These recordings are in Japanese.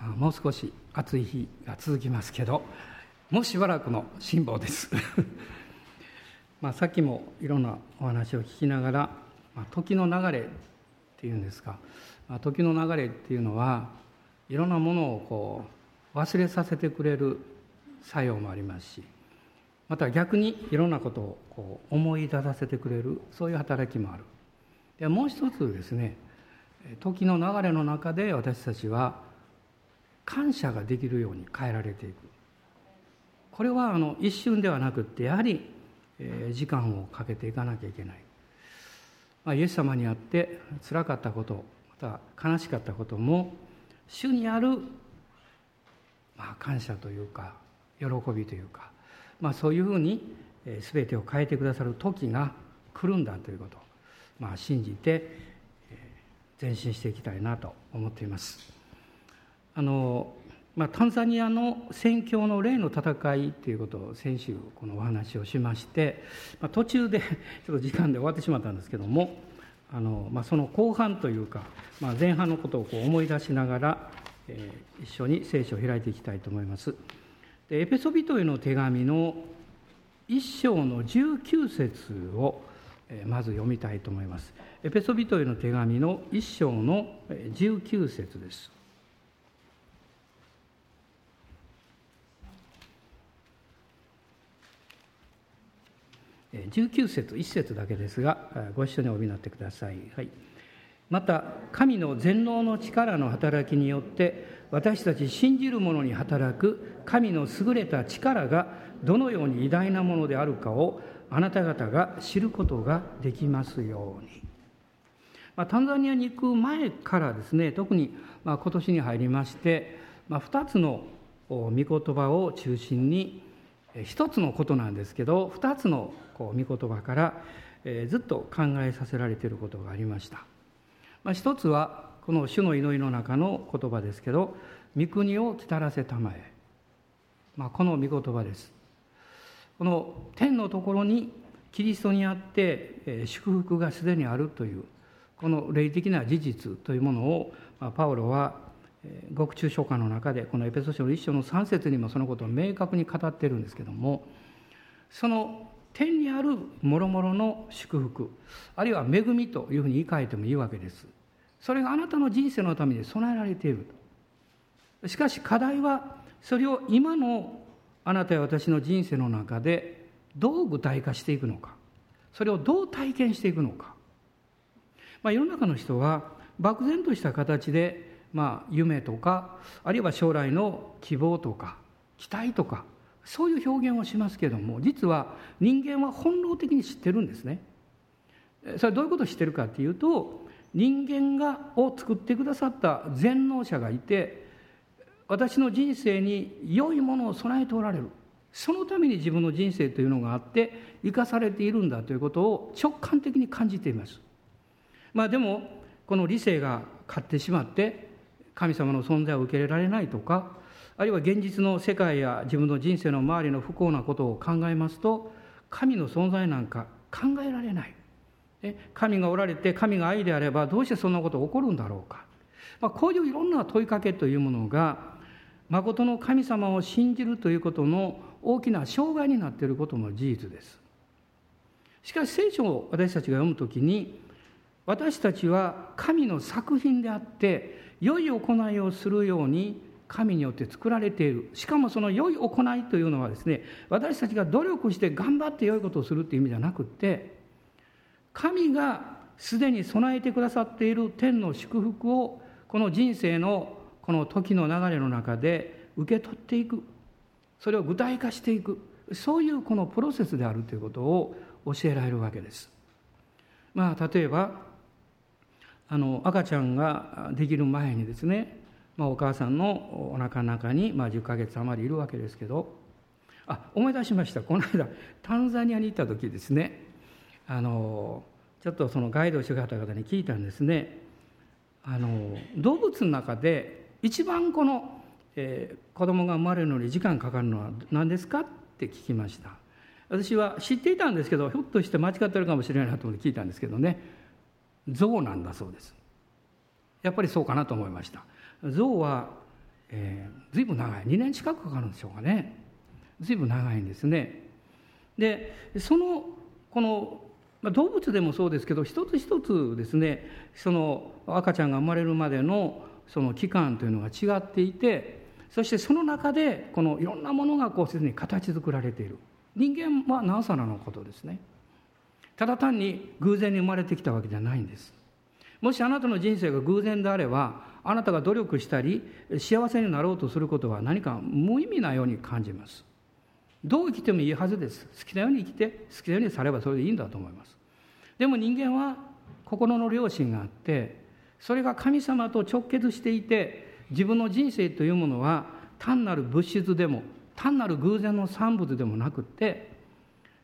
もう少し暑い日が続きますけどもうしばらくの辛抱です。まあさっきもいろんなお話を聞きながら、まあ、時の流れっていうんですか、まあ、時の流れっていうのはいろんなものをこう忘れさせてくれる作用もありますしまた逆にいろんなことをこう思い出させてくれるそういう働きもある。でもう一つですね時の流れの中で私たちは感謝ができるように変えられていくこれはあの一瞬ではなくってやはり時間をかけていかなきゃいけない、まあ、イエス様にあってつらかったことまた悲しかったことも主にある、まあ、感謝というか喜びというか、まあ、そういうふうに全てを変えてくださる時が来るんだということ、まあ、信じて前進していきたいなと思っています。あのまあ、タンザニアの宣教の例の戦いということを先週このお話をしまして、まあ、途中で ちょっと時間で終わってしまったんですけどもあの、まあ、その後半というか、まあ、前半のことをこう思い出しながら、えー、一緒に聖書を開いていきたいと思います。でエペソビトへの手紙の一章の19節をまず読みたいと思います。エペソビトへの手紙の一章の19節です。19節1節だけですがご一緒にお見なってください、はい、また神の全能の力の働きによって私たち信じる者に働く神の優れた力がどのように偉大なものであるかをあなた方が知ることができますように、まあ、タンザニアに行く前からですね特にまあ今年に入りまして、まあ、2つの御言葉を中心に一つのことなんですけど二つのこう御言葉から、えずっと考えさせられていることがありました、まあ、一つはこの主の祈りの中の言葉ですけど「御国を来たらせたまえ」まあ、この御言葉です。この天のところにキリストにあって祝福がすでにあるというこの霊的な事実というものをまパウロは獄中書簡の中でこのエペソ書の一章の3節にもそのことを明確に語ってるんですけどもその天にある諸々の祝福あるいは恵みというふうに言い換えてもいいわけです。それがあなたの人生のために備えられているしかし課題はそれを今のあなたや私の人生の中でどう具体化していくのか。それをどう体験していくのか、まあ、世の中の人は漠然とした形でまあ、夢とかあるいは将来の希望とか期待とかそういう表現をしますけれども実は人間は本能的に知ってるんですね。それはどういうことを知ってるかっていうと人間がを作ってくださった全能者がいて私の人生に良いものを備えておられるそのために自分の人生というのがあって生かされているんだということを直感的に感じています。まあでもこの理性が勝ってしまって神様の存在を受け入れられないとかあるいは現実の世界や自分の人生の周りの不幸なことを考えますと神の存在なんか考えられない。神がおられて神が愛であればどうしてそんなこと起こるんだろうか、まあ、こういういろんな問いかけというものが誠の神様を信じるということの大きな障害になっていることも事実です。しかし聖書を私たちが読むときに私たちは神の作品であって良い行いをするように神によって作られている。しかもその良い行いというのはですね私たちが努力して頑張って良いことをするという意味じゃなくって神がすでに備えてくださっている天の祝福をこの人生のこの時の流れの中で受け取っていく。それを具体化していく。そういうこのプロセスであるということを教えられるわけです。まあ例えばあの赤ちゃんができる前にですね、まあ、お母さんのおなかの中に、まあ、10ヶ月余りいるわけですけどあ思い出しました。この間タンザニアに行った時ですね。あのちょっとそのガイドをしてる方に聞いたんですね。あの動物の中で一番この、えー、子供が生まれるのに時間かかるのは何ですかって聞きました。私は知っていたんですけどひょっとして間違ってるかもしれないなと思って聞いたんですけどね。象なんだそうです。やっぱりそうかなと思いました。象はえー、随分長い。2年近くかかるんでしょうかね。随分長いんですね。でそのこのまあ動物でもそうですけど一つ一つですねその赤ちゃんが生まれるまでのその期間というのが違っていてそしてその中でこのいろんなものがこうすでに形作られている。人間はなおさらのことですね。ただ単に偶然に生まれてきたわけじゃないんです。もしあなたの人生が偶然であればあなたが努力したり幸せになろうとすることは何か無意味なように感じます。どう生きてもいいはずです。好きなように生きて好きなようにさればそれでいいんだと思います。でも人間は心の良心があってそれが神様と直結していて自分の人生というものは単なる物質でも単なる偶然の産物でもなくって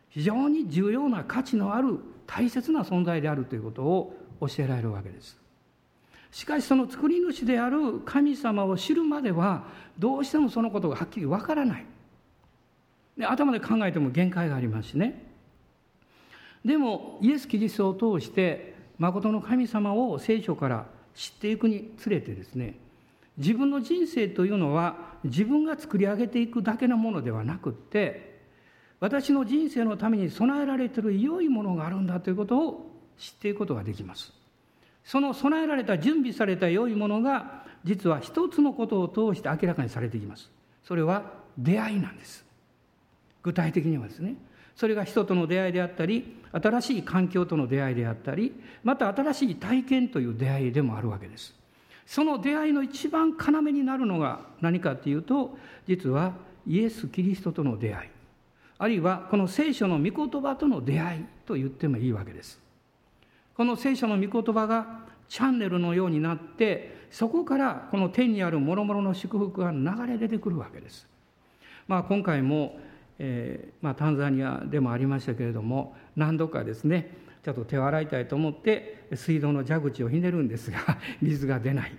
非常に重要な価値のある大切な存在であるということを教えられるわけです。しかしその作り主である神様を知るまではどうしてもそのことがはっきりわからない。で頭で考えても限界がありますしね。でもイエス・キリストを通して誠の神様を聖書から知っていくにつれてですね自分の人生というのは自分が作り上げていくだけのものではなくって私の人生のために備えられている良いものがあるんだということを知っていくことができます。その備えられた準備された良いものが実は一つのことを通して明らかにされていきます。それは出会いなんです。具体的にはですね。それが人との出会いであったり新しい環境との出会いであったりまた新しい体験という出会いでもあるわけです。その出会いの一番要になるのが何かっていうと実はイエス・キリストとの出会い。あるいはこの聖書の御言葉との出会いと言ってもいいわけです。この聖書の御言葉がチャンネルのようになってそこからこの天にある諸々の祝福が流れ出てくるわけです。まあ、今回も、えー、まあ、タンザニアでもありましたけれども何度かですねちょっと手を洗いたいと思って水道の蛇口をひねるんですが 水が出ない。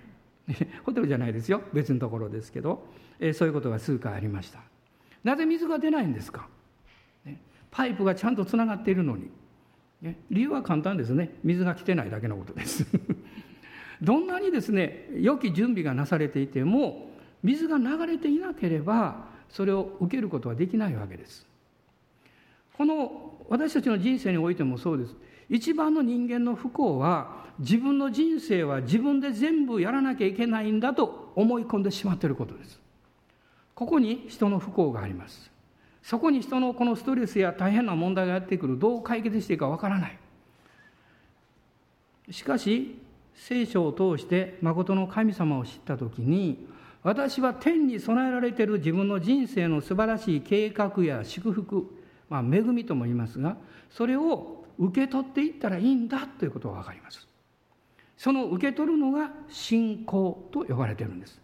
ホテルじゃないですよ。別のところですけど、えー、そういうことが数回ありました。なぜ水が出ないんですか、ね、パイプがちゃんとつながっているのに。理由は簡単ですね。水が来てないだけのことです。どんなにですね良き準備がなされていても水が流れていなければそれを受けることはできないわけです。この私たちの人生においてもそうです。一番の人間の不幸は自分の人生は自分で全部やらなきゃいけないんだと思い込んでしまっていることです。ここに人の不幸があります。そこに人のこのストレスや大変な問題がやってくるどう解決していいかわからない。しかし聖書を通して誠の神様を知った時に私は天に備えられている自分の人生の素晴らしい計画や祝福、まあ、恵みとも言いますがそれを受け取っていったらいいんだということが分かります。その受け取るのが信仰と呼ばれているんです。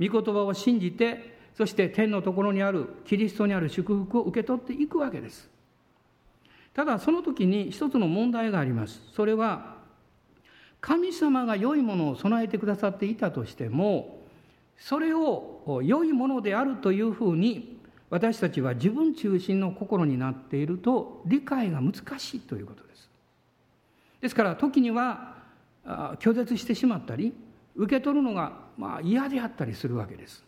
御言葉を信じてそして天のところにあるキリストにある祝福を受け取っていくわけです。ただその時に一つの問題があります。それは神様が良いものを備えてくださっていたとしてもそれを良いものであるというふうに私たちは自分中心の心になっていると理解が難しいということです。ですから時には拒絶してしまったり受け取るのがまあ嫌であったりするわけです。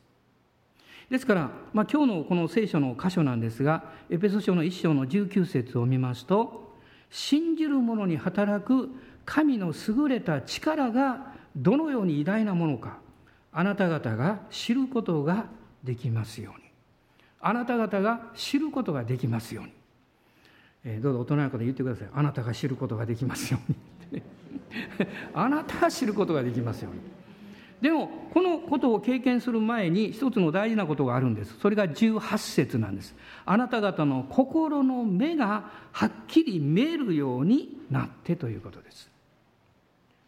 ですから、まあ、今日のこの聖書の箇所なんですがエペソ書の1章の19節を見ますと信じる者に働く神の優れた力がどのように偉大なものかあなた方が知ることができますように。あなた方が知ることができますように、えー、どうぞ大人の方言ってください。あなたが知ることができますように あなたが知ることができますように。でもこのことを経験する前に一つの大事なことがあるんです。それが18節なんです。あなた方の心の目がはっきり見えるようになってということです。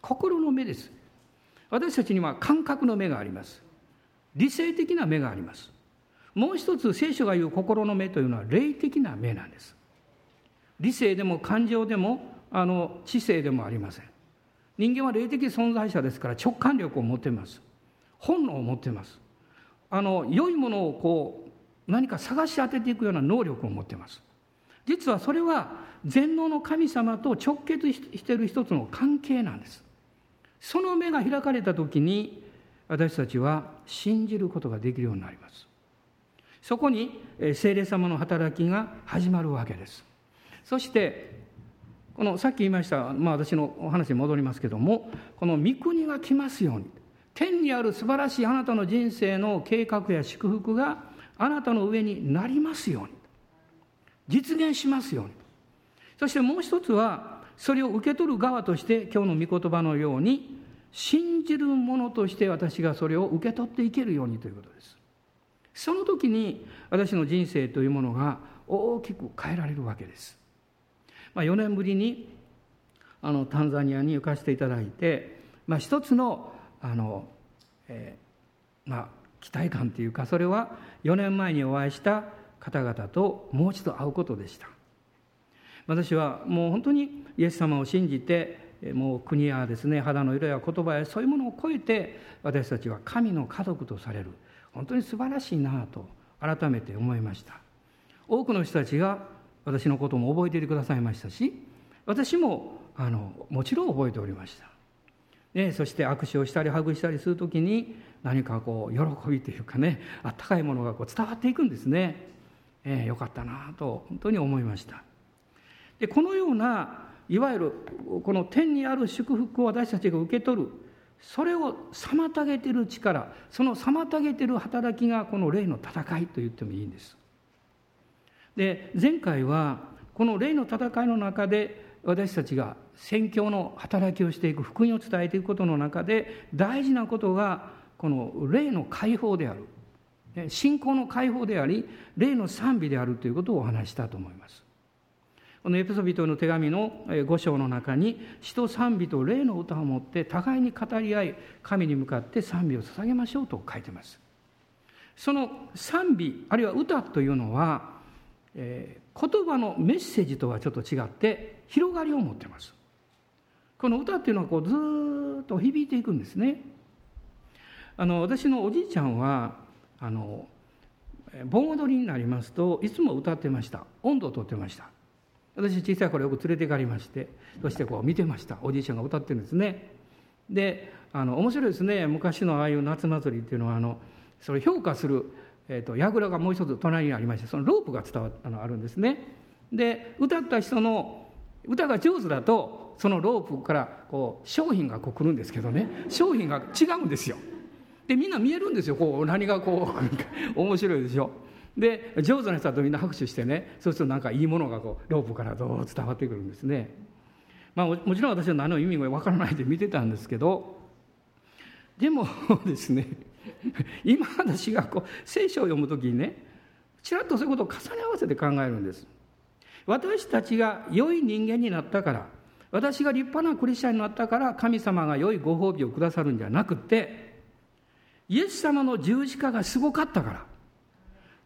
心の目です。私たちには感覚の目があります。理性的な目があります。もう一つ聖書が言う心の目というのは霊的な目なんです。理性でも感情でもあの知性でもありません。人間は霊的存在者ですから直感力を持っています。本能を持っています。あの良いものをこう何か探し当てていくような能力を持っています。実はそれは全能の神様と直結している一つの関係なんです。その目が開かれた時に私たちは信じることができるようになります。そこに聖霊様の働きが始まるわけです。そしてこのさっき言いました、まあ、私のお話に戻りますけどもこの御国が来ますように天にある素晴らしいあなたの人生の計画や祝福があなたの上になりますように実現しますように。そしてもう一つはそれを受け取る側として今日の御言葉のように信じる者として私がそれを受け取っていけるようにということです。その時に私の人生というものが大きく変えられるわけです、まあ、4年ぶりにあのタンザニアに行かせていただいて、まあ、一つのあの、えー、まあ、期待感というかそれは4年前にお会いした方々ともう一度会うことでした。私はもう本当にイエス様を信じてもう国やですね肌の色や言葉やそういうものを超えて私たちは神の家族とされる本当に素晴らしいなと改めて思いました。多くの人たちが私のことも覚えていてくださいましたし私もあのもちろん覚えておりました、ね、そして握手をしたりハグしたりする時に何かこう喜びというかねあったかいものがこう伝わっていくんですね、えー、よかったなと本当に思いました。でこのようないわゆるこの天にある祝福を私たちが受け取るそれを妨げてる力その妨げてる働きがこの霊の戦いと言ってもいいんです。で前回はこの霊の戦いの中で私たちが宣教の働きをしていく福音を伝えていくことの中で大事なことがこの霊の解放である信仰の解放であり霊の賛美であるということをお話したと思います。このエペソビトの手紙の5章の中に詩と賛美と霊の歌を持って互いに語り合い神に向かって賛美を捧げましょうと書いてます。その賛美あるいは歌というのは、えー、言葉のメッセージとはちょっと違って広がりを持ってます。この歌っていうのはこうずっと響いていくんですね。あの私のおじいちゃんはあの盆踊りになりますといつも歌ってました。温度をとってました。私小さい頃よく連れて行かれましてそしてこう見てました。おじいちゃんが歌ってるんですね。であの面白いですね。昔のああいう夏祭りっていうのはあのそれ評価する、えーと、櫓がもう一つ隣にありましてそのロープが伝わあのあるんですね。で歌った人の歌が上手だとそのロープからこう商品がこう来るんですけどね。商品が違うんですよ。でみんな見えるんですよ。こう何がこう 面白いでしょ。で上手な人だとみんな拍手してね。そうするとなんかいいものがこうロープからどう伝わってくるんですね。まあ、もちろん私は何の意味もわからないで見てたんですけど。でもですね 今私がこう聖書を読む時にねちらっとそういうことを重ね合わせて考えるんです。私たちが良い人間になったから私が立派なクリスチャンになったから神様が良いご褒美をくださるんじゃなくてイエス様の十字架がすごかったから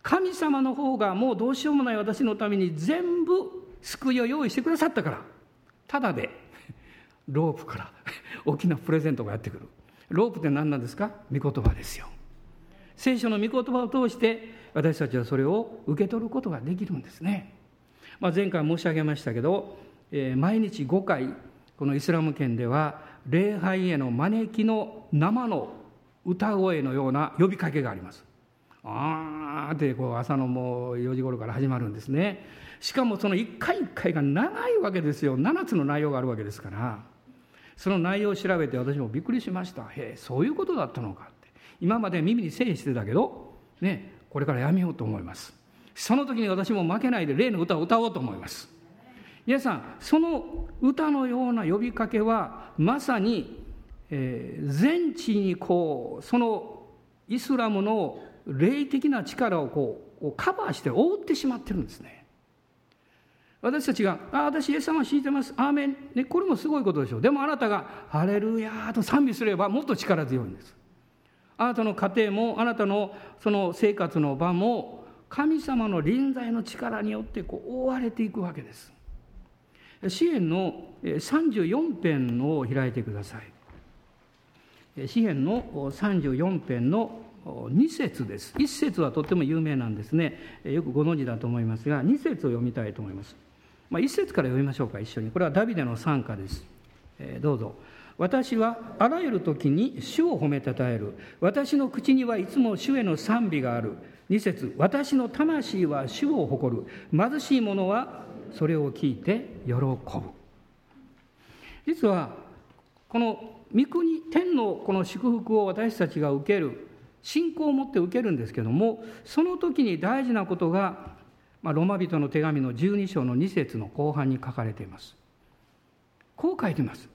神様の方がもうどうしようもない私のために全部救いを用意してくださったからただでロープから大きなプレゼントがやってくるロープって何なんですか？御言葉ですよ。聖書の御言葉を通して私たちはそれを受け取ることができるんですね、まあ、前回申し上げましたけど、えー、毎日5回このイスラム圏では礼拝への招きの生の歌声のような呼びかけがあります。あーってこう朝のもう4時頃から始まるんですね。しかもその一回一回が長いわけですよ。7つの内容があるわけですから。その内容を調べて私もびっくりしました。へえそういうことだったのかって。今まで耳に整理してたけどねこれからやめようと思います。その時に私も負けないで例の歌を歌おうと思います。皆さんその歌のような呼びかけはまさに、えー、全地にこうそのイスラムの霊的な力をこうカバーして覆ってしまってるんですね。私たちが「あ私イエス様を信じてますアーメン」ね、これもすごいことでしょうでもあなたが「ハレルヤー」と賛美すればもっと力強いんですあなたの家庭もあなたのその生活の場も神様の臨在の力によってこう覆われていくわけです詩篇の34編を開いてください詩篇の34編の2節です。1節はとっても有名なんですね。よくご存知だと思いますが、2節を読みたいと思います。まあ、1節から読みましょうか、一緒に。これはダビデの賛歌です。えー、どうぞ。私はあらゆる時に主を褒めたたえる私の口にはいつも主への賛美がある2節私の魂は主を誇る貧しい者はそれを聞いて喜ぶ実はこの御国天のこの祝福を私たちが受ける信仰を持って受けるんですけどもその時に大事なことが、まあ、ロマ人の手紙の12章の2節の後半に書かれていますこう書いてます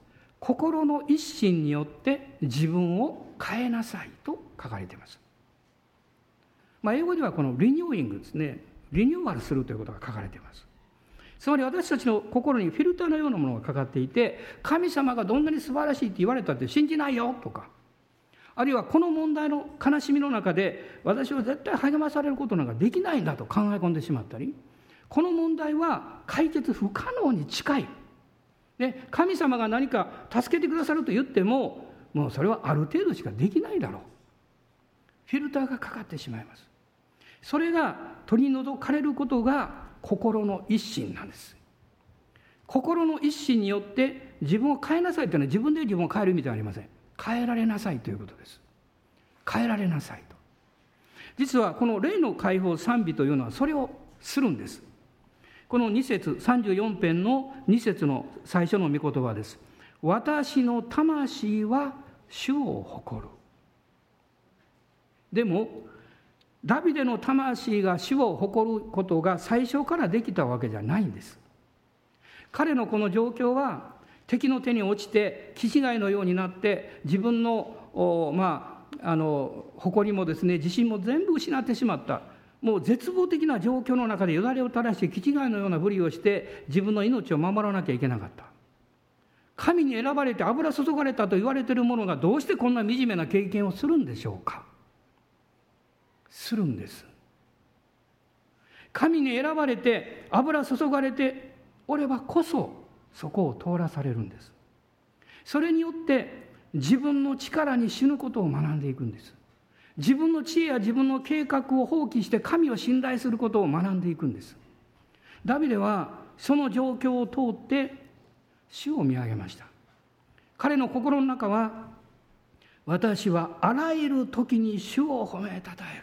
心の一心によって自分を変えなさいと書かれています。まあ、英語ではこのリニューイングですね、リニューアルするということが書かれています。つまり私たちの心にフィルターのようなものがかかっていて、神様がどんなに素晴らしいって言われたって信じないよとか、あるいはこの問題の悲しみの中で私は絶対励まされることなんかできないんだと考え込んでしまったり、この問題は解決不可能に近い。ね、神様が何か助けてくださると言ってももうそれはある程度しかできないだろう。フィルターがかかってしまいます。それが取り除かれることが心の一心なんです。心の一心によって自分を変えなさいというのは自分で自分を変える意味ではありません。変えられなさいということです変えられなさいと実はこの霊の解放賛美というのはそれをするんですこの2節34編の2節の最初の御言葉です。私の魂は主を誇る。でも、ダビデの魂が主を誇ることが最初からできたわけじゃないんです。彼のこの状況は敵の手に落ちて気違いのようになって自分のまああの誇りもですね自信も全部失ってしまった。もう絶望的な状況の中でよだれを垂らして気違いのようなふりをして自分の命を守らなきゃいけなかった。神に選ばれて油注がれたと言われている者がどうしてこんな惨めな経験をするんでしょうか。するんです。神に選ばれて油注がれておればこそそこを通らされるんです。それによって自分の力に死ぬことを学んでいくんです。自分の知恵や自分の計画を放棄して神を信頼することを学んでいくんです。ダビデはその状況を通って主を見上げました。彼の心の中は私はあらゆる時に主を褒めたたえる。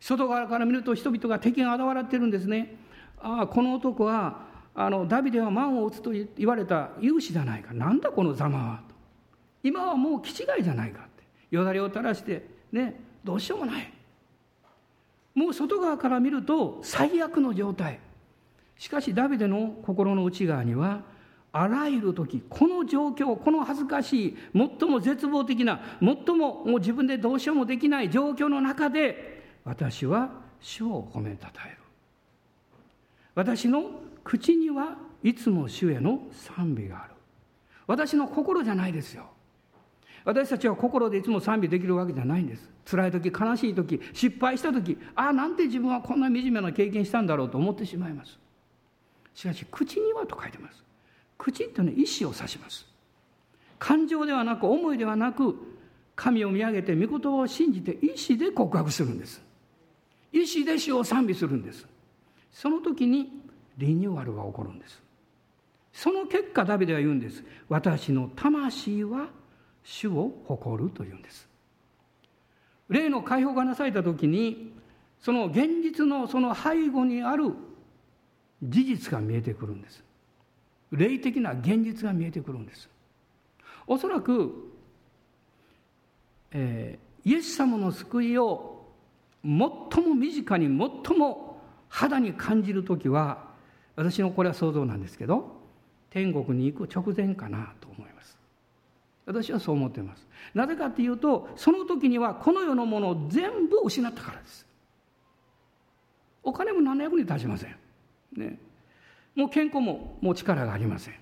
外側から見ると人々が敵が現れてるんですね。ああこの男はあのダビデは満を打つと言われた勇士じゃないか。なんだこのざまはと。今はもう気違いじゃないかって。よだれを垂らしてねどうしようもない。もう外側から見ると最悪の状態。しかしダビデの心の内側にはあらゆる時この状況この恥ずかしい最も絶望的な最ももう自分でどうしようもできない状況の中で私は主を褒めたたえる。私の口にはいつも主への賛美がある。私の心じゃないですよ。私たちは心でいつも賛美できるわけじゃないんです。辛い時悲しい時失敗した時ああなんて自分はこんな惨めな経験したんだろうと思ってしまいます。しかし口にはと書いてます。口っていうのは意志を指します。感情ではなく思いではなく神を見上げて御言葉を信じて意志で告白するんです。意志で主を賛美するんです。その時にリニューアルが起こるんです。その結果ダビデは言うんです。私の魂は主を誇るというんです。霊の解放がなされた時にその現実のその背後にある事実が見えてくるんです。霊的な現実が見えてくるんです。おそらく、えー、イエス様の救いを最も身近に最も肌に感じる時は私のこれは想像なんですけど天国に行く直前かなと思います。私はそう思っています。なぜかっていうとその時にはこの世のものを全部失ったからです。お金も何の役に立ちません、ね、もう健康ももう力がありません。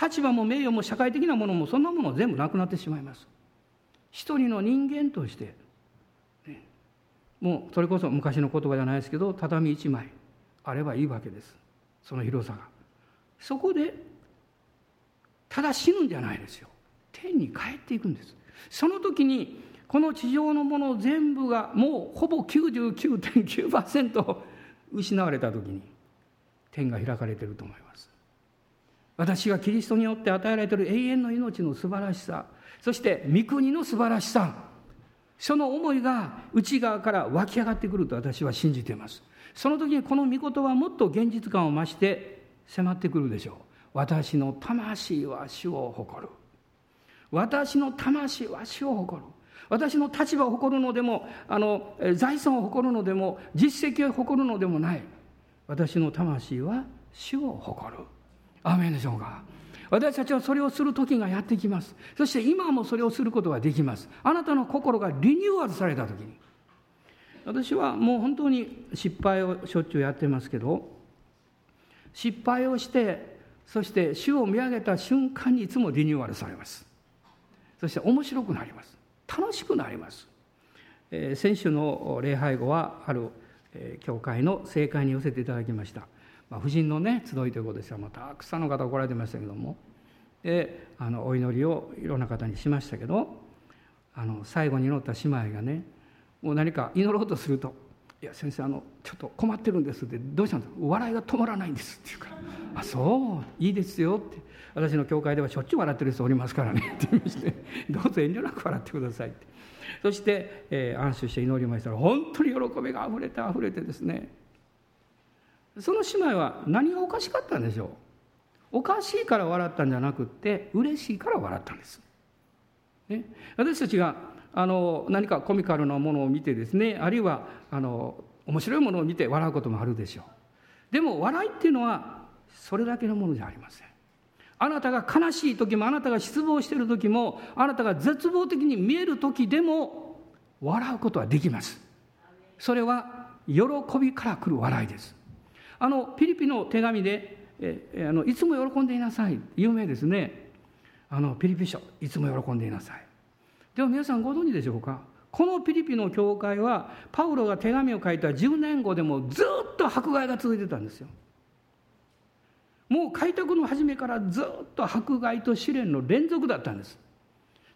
立場も名誉も社会的なものもそんなもの全部なくなってしまいます。一人の人間として、もうそれこそ昔の言葉じゃないですけど畳一枚あればいいわけです。その広さが。そこでただ死ぬんじゃないですよ。天に帰っていくんです。その時にこの地上のもの全部がもうほぼ99.9%失われた時に天が開かれてると思います。私がキリストによって与えられている永遠の命の素晴らしさそして御国の素晴らしさその思いが内側から湧き上がってくると私は信じています。その時にこの御事はもっと現実感を増して迫ってくるでしょう。私の魂は主を誇る。私の魂は主を誇る。私の立場を誇るのでもあの財産を誇るのでも実績を誇るのでもない。私の魂は主を誇る。アーメンでしょうか。私たちはそれをする時がやってきます。そして今もそれをすることができます。あなたの心がリニューアルされた時に。私はもう本当に失敗をしょっちゅうやってますけど失敗をしてそして主を見上げた瞬間にいつもリニューアルされます。そして面白くなります。楽しくなります、えー、先週の礼拝後はある、えー、教会の正会に寄せていただきました。まあ、婦人のね集いということですが、まあ、たくさんの方来られてましたけども。であのお祈りをいろんな方にしましたけどあの最後に祈った姉妹がねもう何か祈ろうとすると「いや先生あのちょっと困ってるんです」って「どうしたんですか？笑いが止まらないんです」って言うから「あそういいですよ」って。私の教会ではしょっちゅう笑ってる人おりますからね。って言いまして「どうぞ遠慮なく笑ってください」って。そして、えー、安心して祈りましたら本当に喜びがあふれてあふれてですね。その姉妹は何がおかしかったんでしょう？おかしいから笑ったんじゃなくって嬉しいから笑ったんです。ね、私たちがあの何かコミカルなものを見てですねあるいはあの面白いものを見て笑うこともあるでしょう。でも笑いっていうのはそれだけのものじゃありません。あなたが悲しい時もあなたが失望している時もあなたが絶望的に見える時でも笑うことはできます。それは喜びから来る笑いです。あのピリピの手紙でえあのいつも喜んでいなさい有名ですねあのピリピ書いつも喜んでいなさいでも皆さんご存知でしょうか？このピリピの教会はパウロが手紙を書いた10年後でもずっと迫害が続いてたんですよ。もう開拓の初めからずっと迫害と試練の連続だったんです。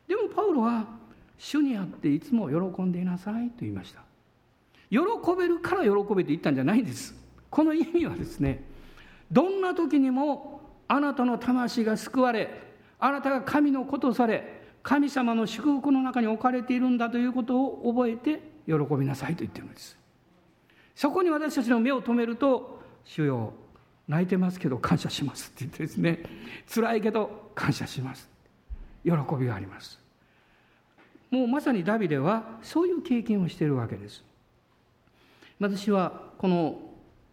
でもパウロは主にあっていつも喜んでいなさいと言いました。喜べるから喜べて言ったんじゃないんです。この意味はですねどんな時にもあなたの魂が救われあなたが神の子とされ神様の祝福の中に置かれているんだということを覚えて喜びなさいと言ってるんです。そこに私たちの目を留めると「主よ泣いてますけど感謝します」って言ってですね。辛いけど感謝します。喜びがあります。もうまさにダビデはそういう経験をしているわけです。私はこの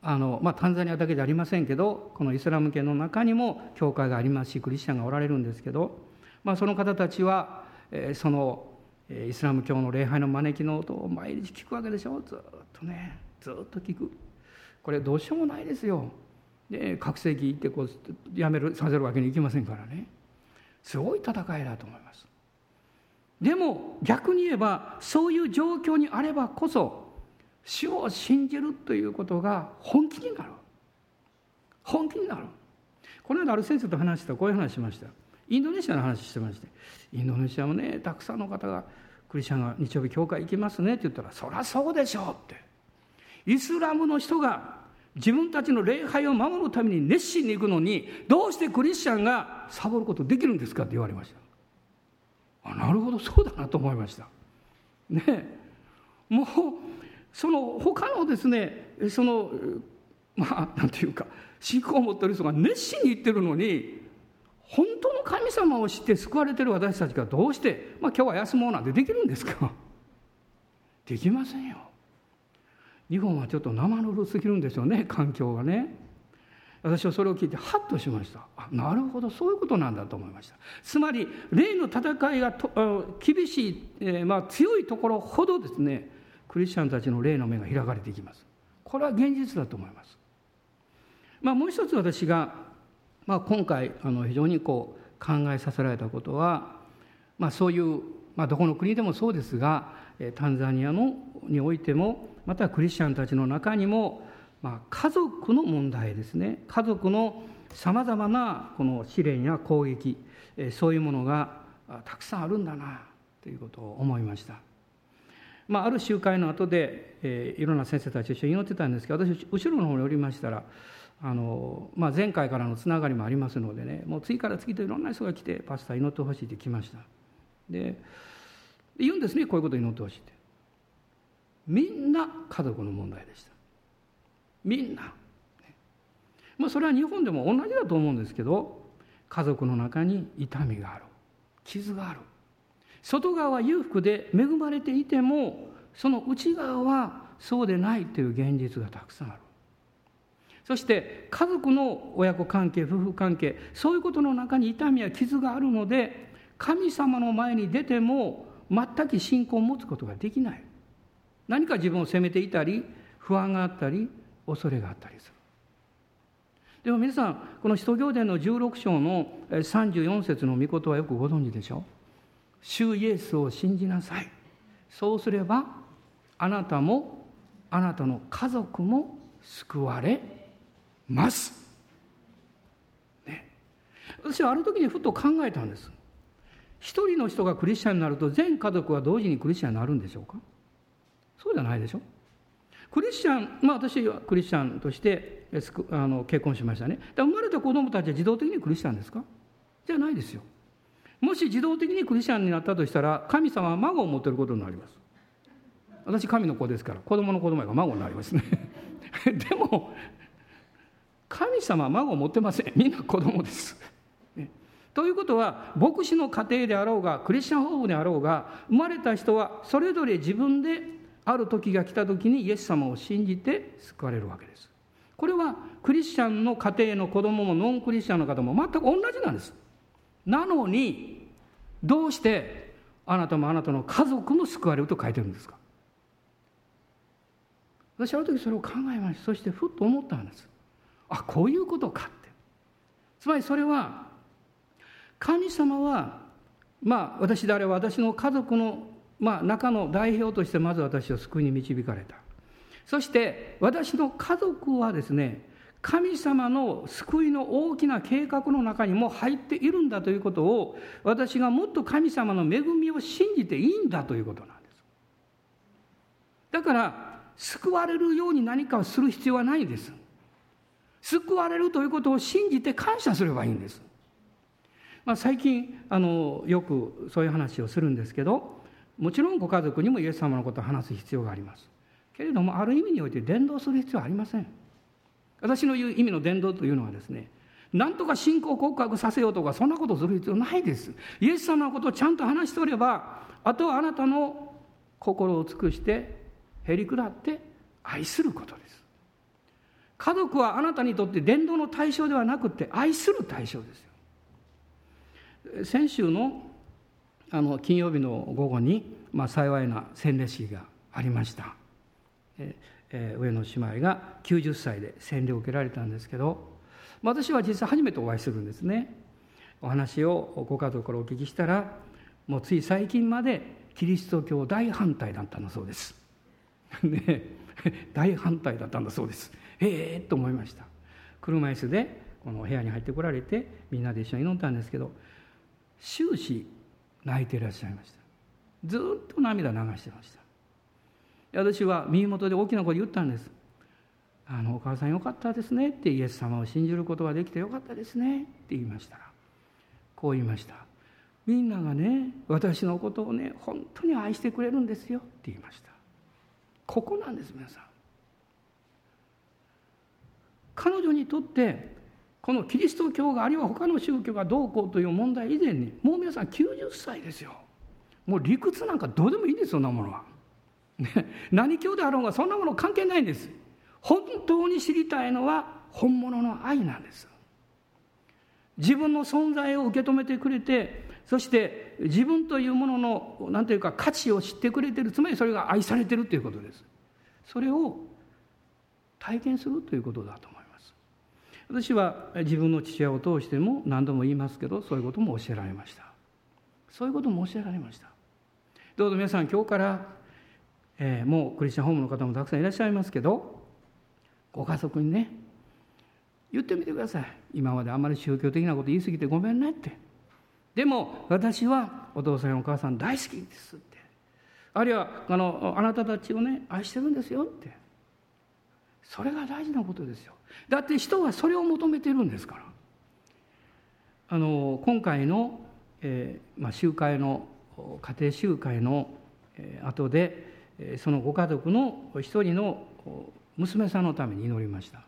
あの、まあ、タンザニアだけじゃありませんけどこのイスラム圏の中にも教会がありますしクリスチャンがおられるんですけど、まあ、その方たちは、えー、そのイスラム教の礼拝の招きの音を毎日聞くわけでしょ。ずっとね。ずっと聞く。これどうしようもないですよ。で覚醒器ってこうやめるさせるわけにいきませんからね。すごい戦いだと思います。でも逆に言えばそういう状況にあればこそ主を信じるということが本気になる。本気になる。この間ある先生と話したこういう話しました。インドネシアの話してましてインドネシアもねたくさんの方がクリスチャンが日曜日教会行きますねって言ったらそりゃそうでしょうって。イスラムの人が自分たちの礼拝を守るために熱心に行くのにどうしてクリスチャンがサボることできるんですかって言われました。あなるほどそうだなと思いました。ね。もうその他のですねそのまあなんていうか信仰を持ってる人が熱心に言ってるのに本当の神様を知って救われてる私たちがどうして、まあ、今日は休もうなんてできるんですか？できませんよ。日本はちょっと生ぬるすぎるんですよね環境がね。私はそれを聞いてハッとしました。あなるほどそういうことなんだと思いました。つまり霊の戦いがと厳しい、えー、まあ、強いところほどですねクリスチャンたちの霊の目が開かれていきます。これは現実だと思います、まあ、もう一つ私が、まあ、今回あの非常にこう考えさせられたことは、まあ、そういう、まあ、どこの国でもそうですがタンザニアのにおいてもまたクリスチャンたちの中にも、まあ、家族の問題ですね家族のさまざまなこの試練や攻撃そういうものがたくさんあるんだなということを思いました。まあ、ある集会の後で、えー、いろんな先生たちと一緒に祈ってたんですけど私後ろの方におりましたらあの、まあ、前回からのつながりもありますのでねもう次から次といろんな人が来てパスタ祈ってほしいって来ました。で言うんですねこういうこと祈ってほしいって。みんな家族の問題でした。みんな、まあ、それは日本でも同じだと思うんですけど家族の中に痛みがある。傷がある。外側は裕福で恵まれていてもその内側はそうでないという現実がたくさんある。そして家族の親子関係夫婦関係そういうことの中に痛みや傷があるので神様の前に出ても全く信仰を持つことができない。何か自分を責めていたり不安があったり恐れがあったりする。でも皆さんこの使徒行伝の16章の34節の御言はよくご存知でしょう？主イエスを信じなさい。そうすればあなたもあなたの家族も救われます、ね、私はある時にふと考えたんです。一人の人がクリスチャンになると全家族は同時にクリスチャンになるんでしょうか？そうじゃないでしょ？クリスチャンまあ私はクリスチャンとしてあの結婚しましたね。生まれた子供たちは自動的にクリスチャンですか？じゃないですよ。もし自動的にクリスチャンになったとしたら神様は孫を持ってることになります。私神の子ですから子供の子供が孫になりますね。でも神様は孫を持ってません。みんな子供です、ね、ということは牧師の家庭であろうがクリスチャンホームであろうが生まれた人はそれぞれ自分である時が来た時にイエス様を信じて救われるわけです。これはクリスチャンの家庭の子供もノンクリスチャンの方も全く同じなんです。なのにどうしてあなたもあなたの家族も救われると書いてるんですか。私ある時それを考えました。そしてふっと思ったんです。あこういうことかって。つまりそれは神様はまあ私であれば私の家族の、まあ、中の代表としてまず私を救いに導かれた。そして私の家族はですね神様の救いの大きな計画の中にも入っているんだということを私がもっと神様の恵みを信じていいんだということなんです。だから救われるように何かをする必要はないんです。救われるということを信じて感謝すればいいんです、まあ、最近あのよくそういう話をするんですけどもちろんご家族にもイエス様のことを話す必要があります。けれどもある意味において伝道する必要はありません。私の言う意味の伝道というのはですねなんとか信仰告白させようとかそんなことする必要ないです。イエス様のことをちゃんと話しておればあとはあなたの心を尽くしてへり下って愛することです。家族はあなたにとって伝道の対象ではなくて愛する対象ですよ。先週のあの金曜日の午後に、まあ、幸いな洗礼式がありました。ええ上野姉妹が90歳で洗礼を受けられたんですけど私は実際初めてお会いするんですね。お話をご家族からお聞きしたらもうつい最近までキリスト教大反対だったんだそうです。ね大反対だったんだそうです。ええー、と思いました。車椅子でこの部屋に入ってこられてみんなで一緒に祈ったんですけど終始泣いていらっしゃいました。ずっと涙流してました。私は耳元で大きな声で言ったんです「あのお母さんよかったですね」ってイエス様を信じることができてよかったですね。って言いました。らこう言いました「みんながね私のことをね本当に愛してくれるんですよ」って言いました。ここなんです皆さん。彼女にとってこのキリスト教があるいは他の宗教がどうこうという問題以前にもう皆さん90歳ですよ。もう理屈なんかどうでもいいんですそんなものは、ね、何教であろうがそんなもの関係ないんです。本当に知りたいのは本物の愛なんです。自分の存在を受け止めてくれてそして自分というものの何ていうか価値を知ってくれてるつまりそれが愛されてるということです。それを体験するということだと。私は自分の父親を通しても何度も言いますけどそういうことも教えられました。そういうことも教えられました。どうぞ皆さん今日から、えー、もうクリスチャンホームの方もたくさんいらっしゃいますけどご家族にね言ってみてください。今まであまり宗教的なこと言い過ぎてごめんねって。でも私はお父さんやお母さん大好きですって。あるいはあのあなたたちをね愛してるんですよって。それが大事なことですよ。だって人はそれを求めてるんですから。あの今回の、えーまあ、集会の家庭集会の、えー、後でそのご家族の一人の娘さんのために祈りました、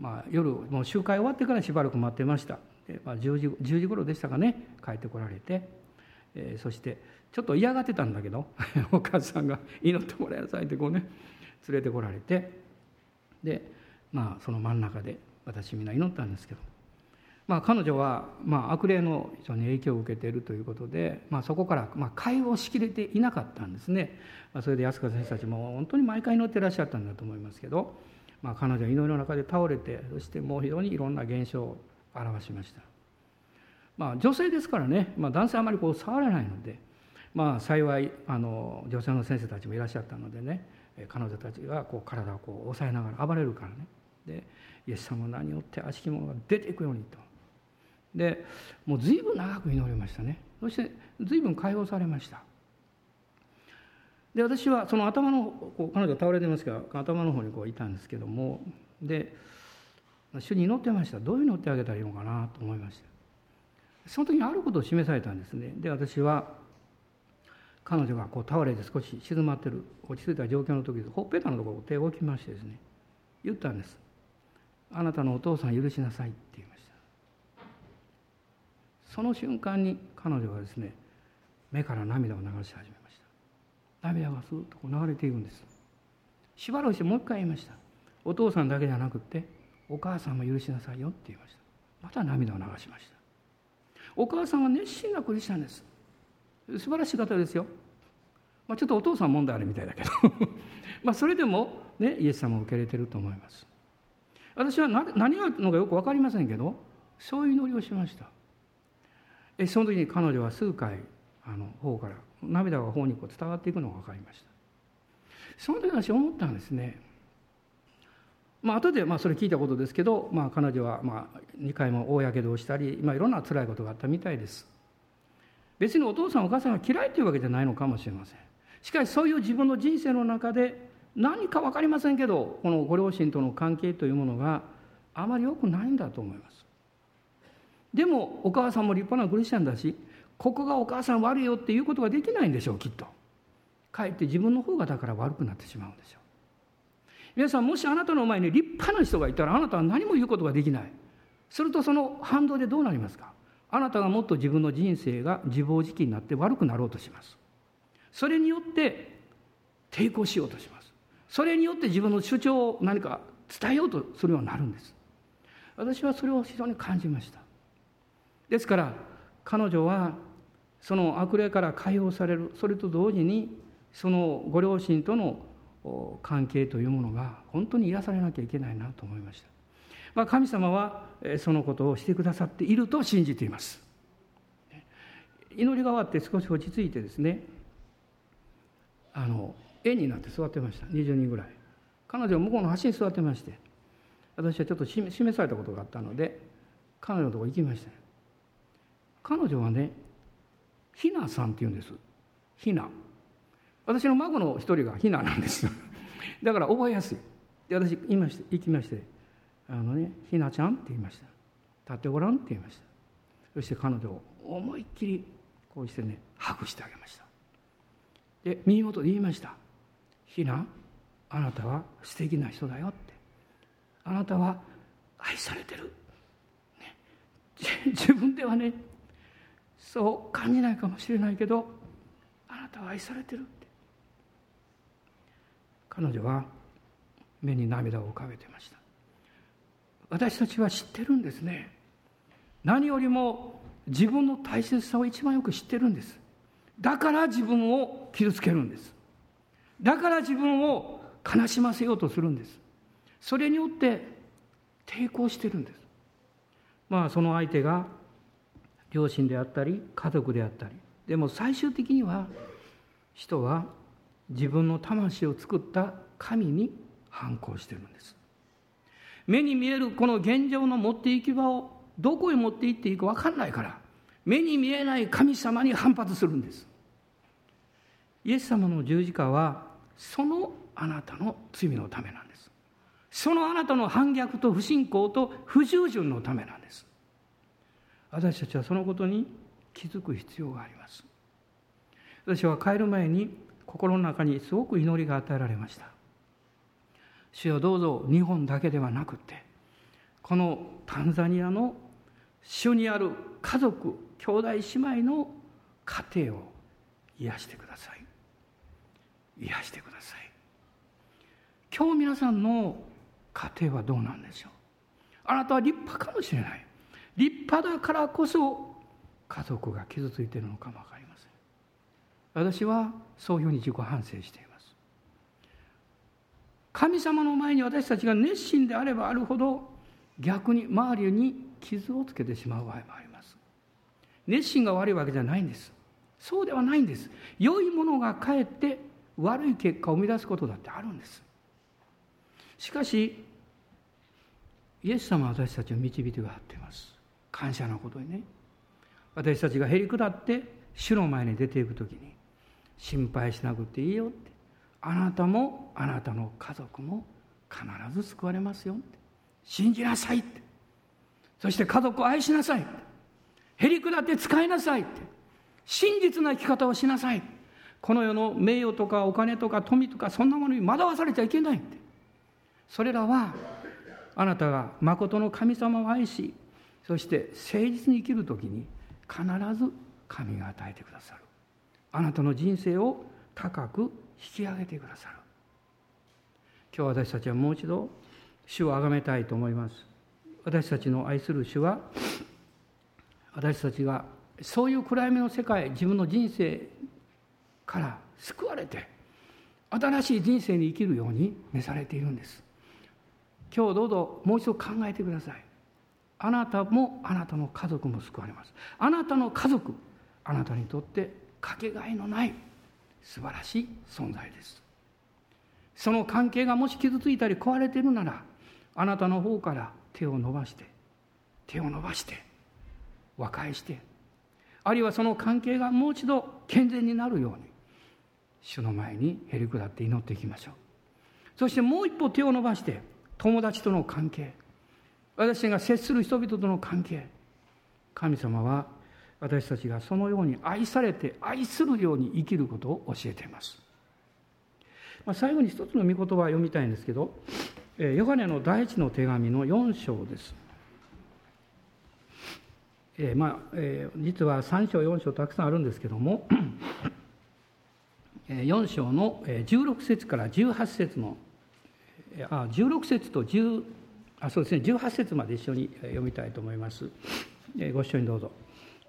まあ、夜もう集会終わってからしばらく待ってました。で、まあ、10, 時10時頃でしたかね。帰ってこられて、えー、そしてちょっと嫌がってたんだけど お母さんが祈ってもらいなさいってこうね連れてこられて。でまあその真ん中で私みんな祈ったんですけど。まあ、彼女は、まあ、悪霊の非常に影響を受けているということで、まあ、そこから、まあ、会話をしきれていなかったんですね、まあ、それで安川先生たちも本当に毎回祈ってらっしゃったんだと思いますけど、まあ、彼女は祈りの中で倒れてそしてもう非常にいろんな現象を表しました、まあ、女性ですからね、まあ、男性あまりこう触れないので、まあ、幸いあの女性の先生たちもいらっしゃったのでね彼女たちがこう体をこう押さえながら暴れるからね。でイエス様の名によって悪しき者が出ていくようにと。でもう随分長く祈りましたね。そして随分解放されました。で私はその頭のこう彼女倒れてますから頭の方にこういたんですけどもで主に祈ってました。どういうのってあげたらいいのかなと思いましたその時にあることを示されたんですね。で私は彼女がこう倒れて少し静まってる落ち着いた状況の時でほっぺたのところを手を置きましてですね言ったんです「あなたのお父さん許しなさい」って言いました。その瞬間に彼女はですね目から涙を流し始めました。涙がスーッとこう流れていくんです。しばらくしてもう一回言いました。お父さんだけじゃなくってお母さんも許しなさいよって言いました。また涙を流しました。お母さんは熱心なクリスチャンです。素晴らしい方ですよ、まあ、ちょっとお父さん問題あるみたいだけど。まあそれでもねイエス様を受け入れてると思います。私は何がのかよく分かりませんけどそういう祈りをしました。えその時に彼女は数回あの方から涙が方にこう伝わっていくのが分かりました。その時私思ったんですね。まあ後でまあそれ聞いたことですけど、まあ、彼女はまあ2回も大やけどをしたり、まあ、いろんな辛いことがあったみたいです。別にお父さんお母さんが嫌いというわけじゃないのかもしれません。しかしそういう自分の人生の中で何か分かりませんけどこのご両親との関係というものがあまり良くないんだと思います。でもお母さんも立派なクリスチャンだしここがお母さん悪いよっていうことができないんでしょうきっと。かえって自分の方がだから悪くなってしまうんでしょう。皆さんもしあなたの前に立派な人がいたらあなたは何も言うことができない。するとその反動でどうなりますか？あなたがもっと自分の人生が自暴自棄になって悪くなろうとします。それによって抵抗しようとします。それによって自分の主張を何か伝えようとするようになるんです。私はそれを非常に感じました。ですから彼女はその悪霊から解放される。それと同時にそのご両親との関係というものが本当に癒されなきゃいけないなと思いました、まあ、神様はそのことをしてくださっていると信じています。祈りが終わって少し落ち着いてですねあの絵になって座ってました。20人ぐらい。彼女は向こうの端に座ってまして。私はちょっと示されたことがあったので彼女のとこ行きました。彼女はねひなさんって言うんです。ひな。私の孫の一人がひななんです だから覚えやすい。で私言いまして行きまして「あのねひなちゃん」って言いました「立ってごらん」って言いました。そして彼女を思いっきりこうしてねハグしてあげました。で耳元で言いました「ひなあなたは素敵な人だよ」って「あなたは愛されてる」ね、自分ではねそう感じないかもしれないけどあなたは愛されてるって。彼女は目に涙を浮かべてました私たちは知ってるんですね。何よりも自分の大切さを一番よく知ってるんです。だから自分を傷つけるんです。だから自分を悲しませようとするんです。それによって抵抗してるんです。まあその相手が両親であったり家族であったり。でも最終的には人は自分の魂を作った神に反抗してるんです。目に見えるこの現状の持っていき場をどこへ持っていっていいか分かんないから目に見えない神様に反発するんです。イエス様の十字架はそのあなたの罪のためなんです。そのあなたの反逆と不信仰と不従順のためなんです。私たちはそのことに気づく必要があります。私は帰る前に心の中にすごく祈りが与えられました。主よどうぞ日本だけではなくてこのタンザニアの主にある家族兄弟姉妹の家庭を癒してください。癒してください。今日皆さんの家庭はどうなんでしょう？あなたは立派かもしれない。立派だからこそ家族が傷ついているのかも分かりません。私はそういうふうに自己反省しています。神様の前に私たちが熱心であればあるほど逆に周りに傷をつけてしまう場合もあります。熱心が悪いわけじゃないんです。そうではないんです。良いものがかえって悪い結果を生み出すことだってあるんです。しかしイエス様は私たちを導いてくださっています。感謝のことにね。私たちがへり下って主の前に出ていく時に心配しなくていいよって。あなたもあなたの家族も必ず救われますよって。信じなさいって。そして家族を愛しなさいへり下って使いなさいって。真実な生き方をしなさいこの世の名誉とかお金とか富とかそんなものに惑わされちゃいけないって。それらはあなたが誠の神様を愛しそして誠実に生きる時に必ず神が与えてくださる。あなたの人生を高く引き上げてくださる。今日私たちはもう一度主を崇めたいと思います。私たちの愛する主は私たちがそういう暗闇の世界自分の人生から救われて新しい人生に生きるように召されているんです。今日どうぞもう一度考えてください。あなたもあなたの家族も救われます。あなたの家族あなたにとってかけがえのない素晴らしい存在です。その関係がもし傷ついたり壊れているならあなたの方から手を伸ばして手を伸ばして和解してあるいはその関係がもう一度健全になるように主の前にへり下って祈っていきましょう。そしてもう一歩手を伸ばして友達との関係。私が接する人々との関係。神様は私たちがそのように愛されて愛するように生きることを教えています、まあ、最後に一つの御言葉を読みたいんですけどヨハネの第一の手紙の4章です。えー、まあえー、実は3章4章たくさんあるんですけども4章の16節から18節のあ16節と10あそうですね18節まで一緒に読みたいと思います。ご一緒にどうぞ。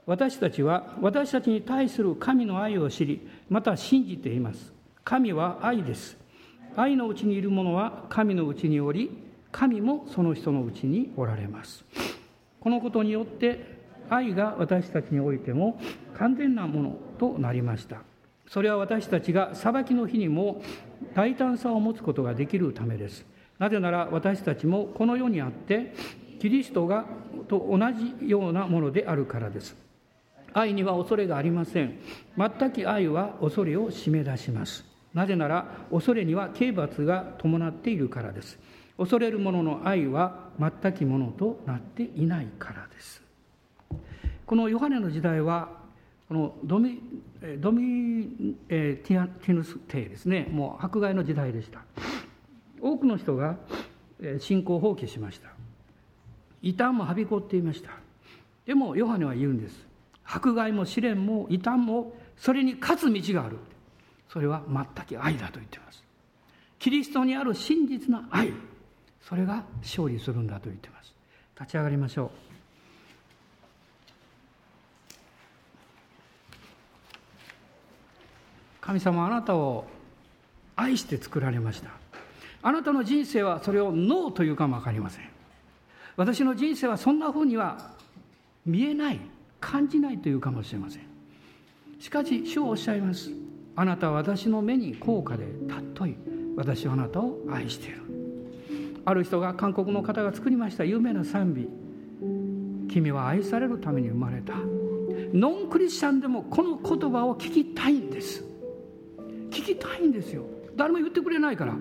私たちは私たちに対する神の愛を知りまた信じています。神は愛です。愛のうちにいる者は神のうちにおり神もその人のうちにおられます。このことによって愛が私たちにおいても完全なものとなりました。それは私たちが裁きの日にも大胆さを持つことができるためです。なぜなら私たちもこの世にあってキリストがと同じようなものであるからです。愛には恐れがありません。全く愛は恐れを締め出します。なぜなら恐れには刑罰が伴っているからです。恐れる者の愛は全くものとなっていないからです。このヨハネの時代はこのドミドミティヌス帝ですね。もう迫害の時代でした。多くの人が信仰を放棄しました。異端もはびこっていました。でもヨハネは言うんです。迫害も試練も異端もそれに勝つ道がある。それは全く愛だと言っています。キリストにある真実な愛。それが勝利するんだと言っています。立ち上がりましょう。神様あなたを愛して作られました。あなたの人生はそれをノーというかも分かりません。私の人生はそんなふうには見えない感じないというかもしれません。しかし主はおっしゃいます。あなたは私の目に高価で尊い私はあなたを愛している。ある人が韓国の方が作りました有名な賛美。君は愛されるために生まれた。ノンクリスチャンでもこの言葉を聞きたいんです。聞きたいんですよ。誰も言ってくれないから。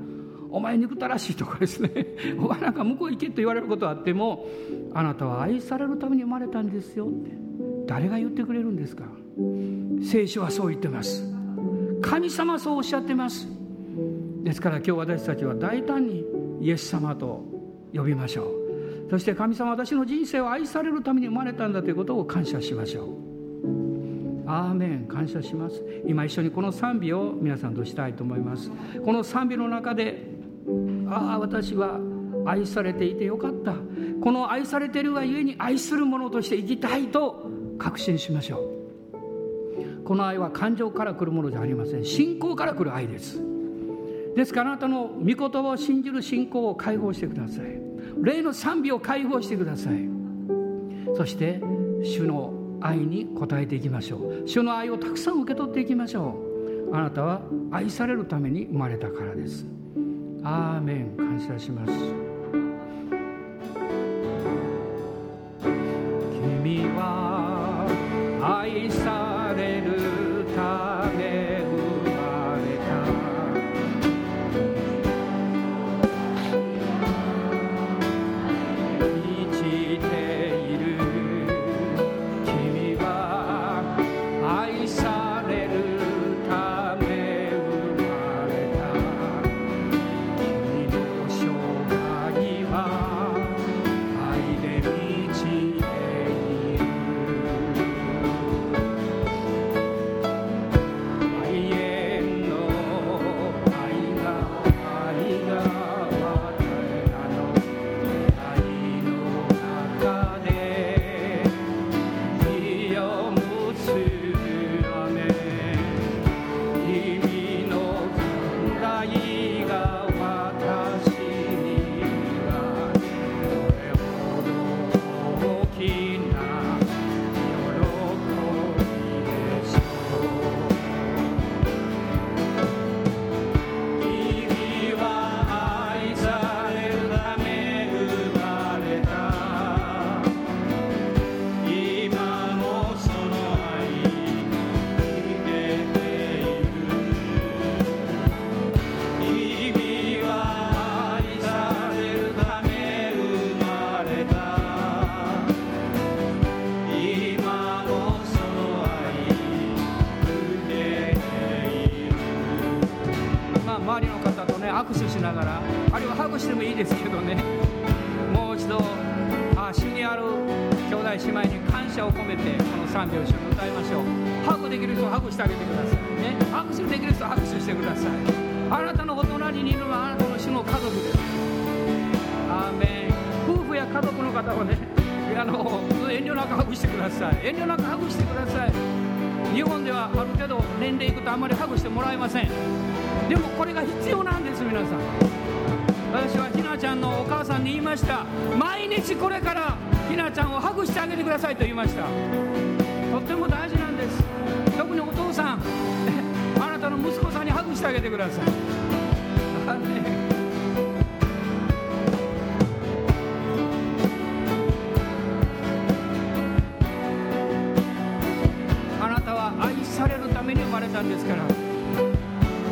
お前憎たらしいとかですね。お前なんか向こう行けと言われることはあってもあなたは愛されるために生まれたんですよ。って誰が言ってくれるんですか。聖書はそう言ってます。神様そうおっしゃってます。ですから今日私たちは大胆にイエス様と呼びましょう。そして神様私の人生を愛されるために生まれたんだということを感謝しましょう。アーメン感謝します。今一緒にこの賛美を皆さんとしたいと思います。この賛美の中でああ私は愛されていてよかった。この愛されているがゆえに愛する者として生きたいと確信しましょう。この愛は感情から来るものじゃありません。信仰から来る愛です。ですからあなたの御言葉を信じる信仰を解放してください。霊の賛美を解放してください。そして主の愛に応えていきましょう。主の愛をたくさん受け取っていきましょう。あなたは愛されるために生まれたからです。アーメン。感謝します。めに生まれたんですから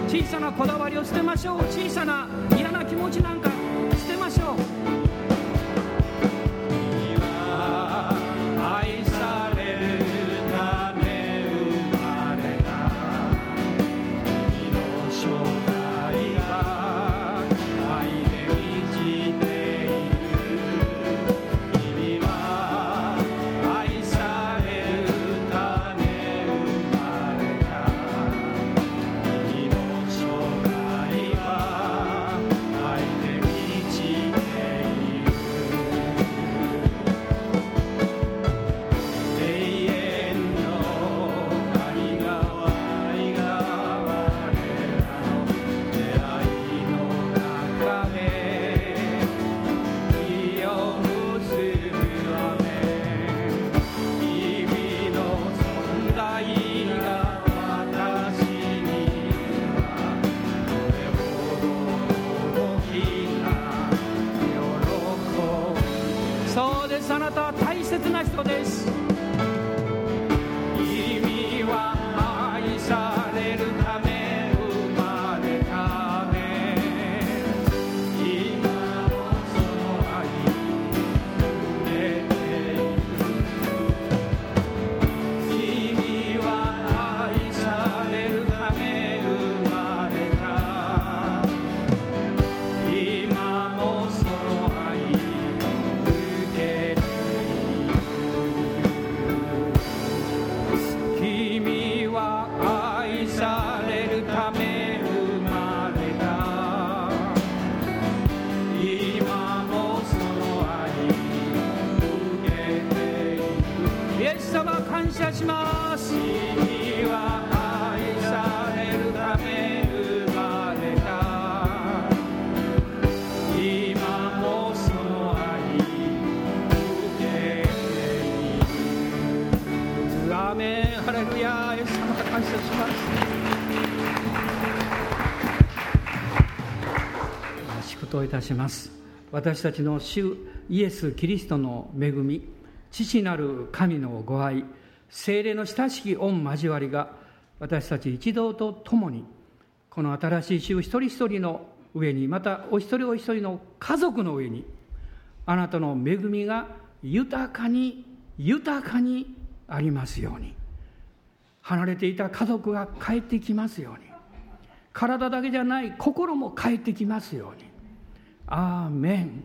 小さなこだわりを捨てましょう。小さな嫌な気持ちなんか捨てましょう。たします。私たちの主イエス・キリストの恵み父なる神のご愛精霊の親しき御交わりが私たち一同と共にこの新しい週一人一人の上にまたお一人お一人の家族の上にあなたの恵みが豊かに豊かにありますように。離れていた家族が帰ってきますように。体だけじゃない心も帰ってきますように。アーメン